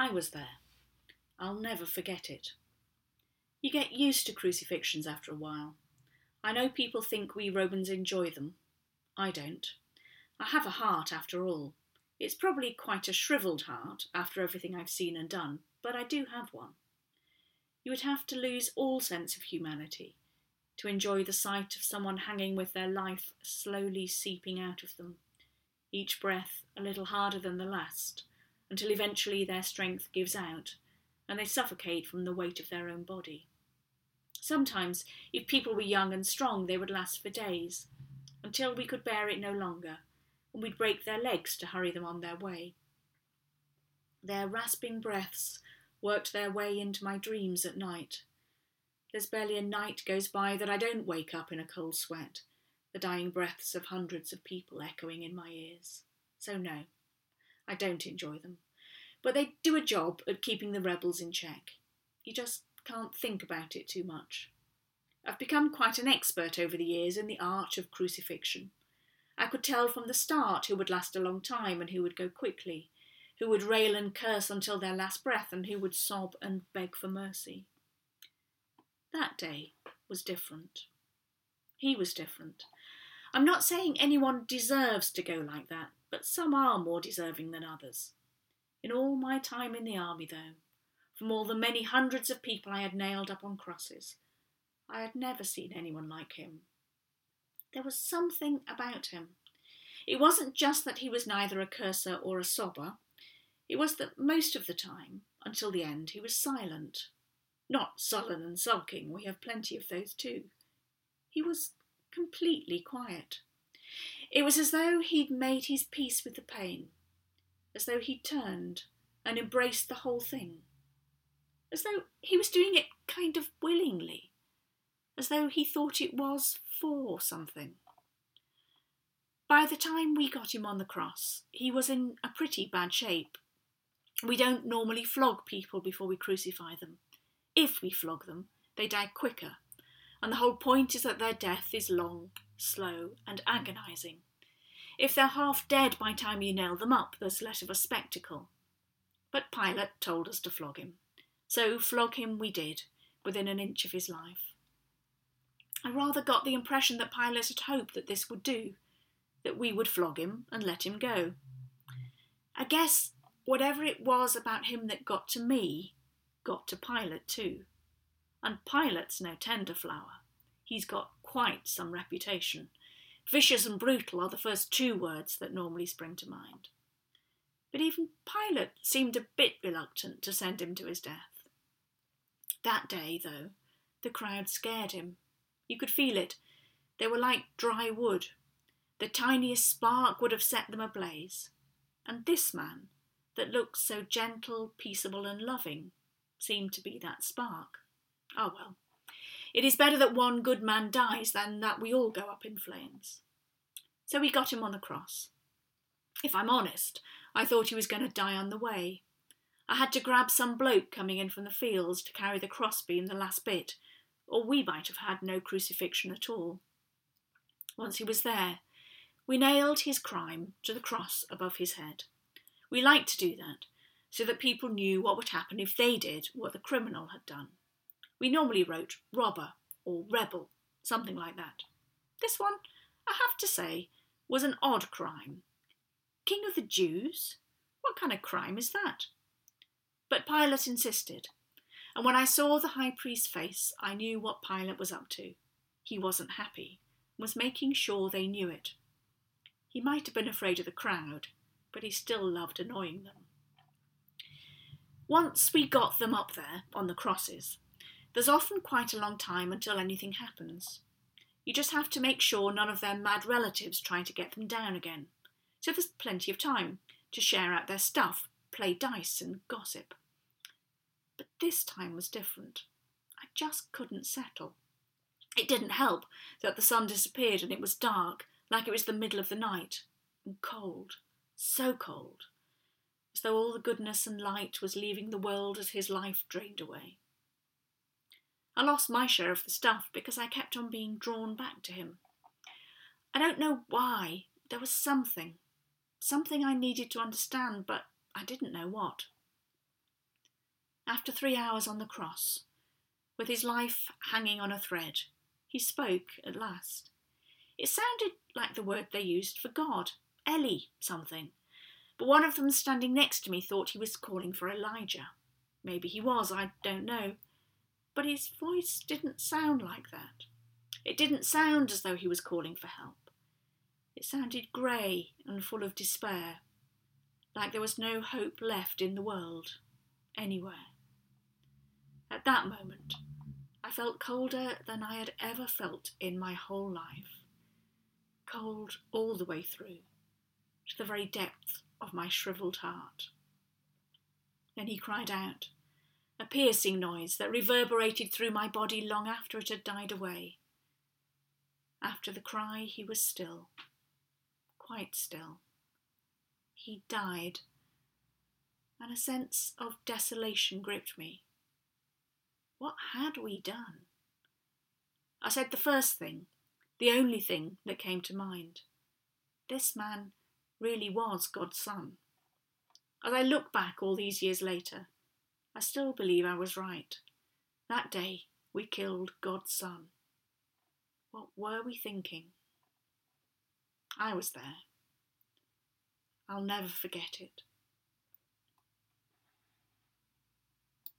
I was there. I'll never forget it. You get used to crucifixions after a while. I know people think we Romans enjoy them. I don't. I have a heart after all. It's probably quite a shrivelled heart after everything I've seen and done, but I do have one. You would have to lose all sense of humanity to enjoy the sight of someone hanging with their life slowly seeping out of them, each breath a little harder than the last, until eventually their strength gives out and they suffocate from the weight of their own body. Sometimes, if people were young and strong, they would last for days, until we could bear it no longer, and we'd break their legs to hurry them on their way. Their rasping breaths worked their way into my dreams at night. There's barely a night goes by that I don't wake up in a cold sweat, the dying breaths of hundreds of people echoing in my ears. So, no, I don't enjoy them. But they do a job at keeping the rebels in check. You just can't think about it too much. I've become quite an expert over the years in the art of crucifixion. I could tell from the start who would last a long time and who would go quickly, who would rail and curse until their last breath, and who would sob and beg for mercy. That day was different. He was different. I'm not saying anyone deserves to go like that, but some are more deserving than others. In all my time in the army, though, from all the many hundreds of people I had nailed up on crosses, I had never seen anyone like him. There was something about him. It wasn't just that he was neither a curser or a sobber, it was that most of the time, until the end, he was silent. Not sullen and sulking, we have plenty of those too. He was completely quiet. It was as though he'd made his peace with the pain, as though he'd turned and embraced the whole thing, as though he was doing it kind of willingly, as though he thought it was for something. By the time we got him on the cross, he was in a pretty bad shape, we don't normally flog people before we crucify them. If we flog them, they die quicker, and the whole point is that their death is long, slow, and agonising. If they're half dead by the time you nail them up, there's less of a spectacle. But Pilate told us to flog him, so flog him we did, within an inch of his life. I rather got the impression that Pilate had hoped that this would do, that we would flog him and let him go. I guess whatever it was about him that got to me, got to Pilate too. And Pilate's no tender flower. He's got quite some reputation. Vicious and brutal are the first two words that normally spring to mind. But even Pilate seemed a bit reluctant to send him to his death. That day, though, the crowd scared him. You could feel it. They were like dry wood. The tiniest spark would have set them ablaze. And this man, that looked so gentle, peaceable, and loving seemed to be that spark. Oh well, it is better that one good man dies than that we all go up in flames. So we got him on the cross. If I'm honest, I thought he was going to die on the way. I had to grab some bloke coming in from the fields to carry the crossbeam the last bit, or we might have had no crucifixion at all. Once he was there, we nailed his crime to the cross above his head. We liked to do that, so that people knew what would happen if they did what the criminal had done. We normally wrote robber or rebel, something like that. This one, I have to say, was an odd crime. King of the Jews? What kind of crime is that? But Pilate insisted, and when I saw the high priest's face, I knew what Pilate was up to. He wasn't happy, was making sure they knew it. He might have been afraid of the crowd, but he still loved annoying them. Once we got them up there on the crosses, there's often quite a long time until anything happens. You just have to make sure none of their mad relatives try to get them down again. So there's plenty of time to share out their stuff, play dice, and gossip. But this time was different. I just couldn't settle. It didn't help that the sun disappeared and it was dark, like it was the middle of the night, and cold so cold, as though all the goodness and light was leaving the world as his life drained away. I lost my share of the stuff because I kept on being drawn back to him. I don't know why. There was something. Something I needed to understand, but I didn't know what. After three hours on the cross, with his life hanging on a thread, he spoke at last. It sounded like the word they used for God, Eli something, but one of them standing next to me thought he was calling for Elijah. Maybe he was, I don't know, but his voice didn't sound like that. It didn't sound as though he was calling for help. It sounded grey and full of despair, like there was no hope left in the world, anywhere. At that moment, I felt colder than I had ever felt in my whole life. Cold all the way through, to the very depth of my shrivelled heart. Then he cried out, a piercing noise that reverberated through my body long after it had died away. After the cry, he was still, quite still. He died, and a sense of desolation gripped me. What had we done? I said the first thing, the only thing that came to mind. This man really was God's son. As I look back all these years later, I still believe I was right. That day we killed God's son. What were we thinking? I was there. I'll never forget it.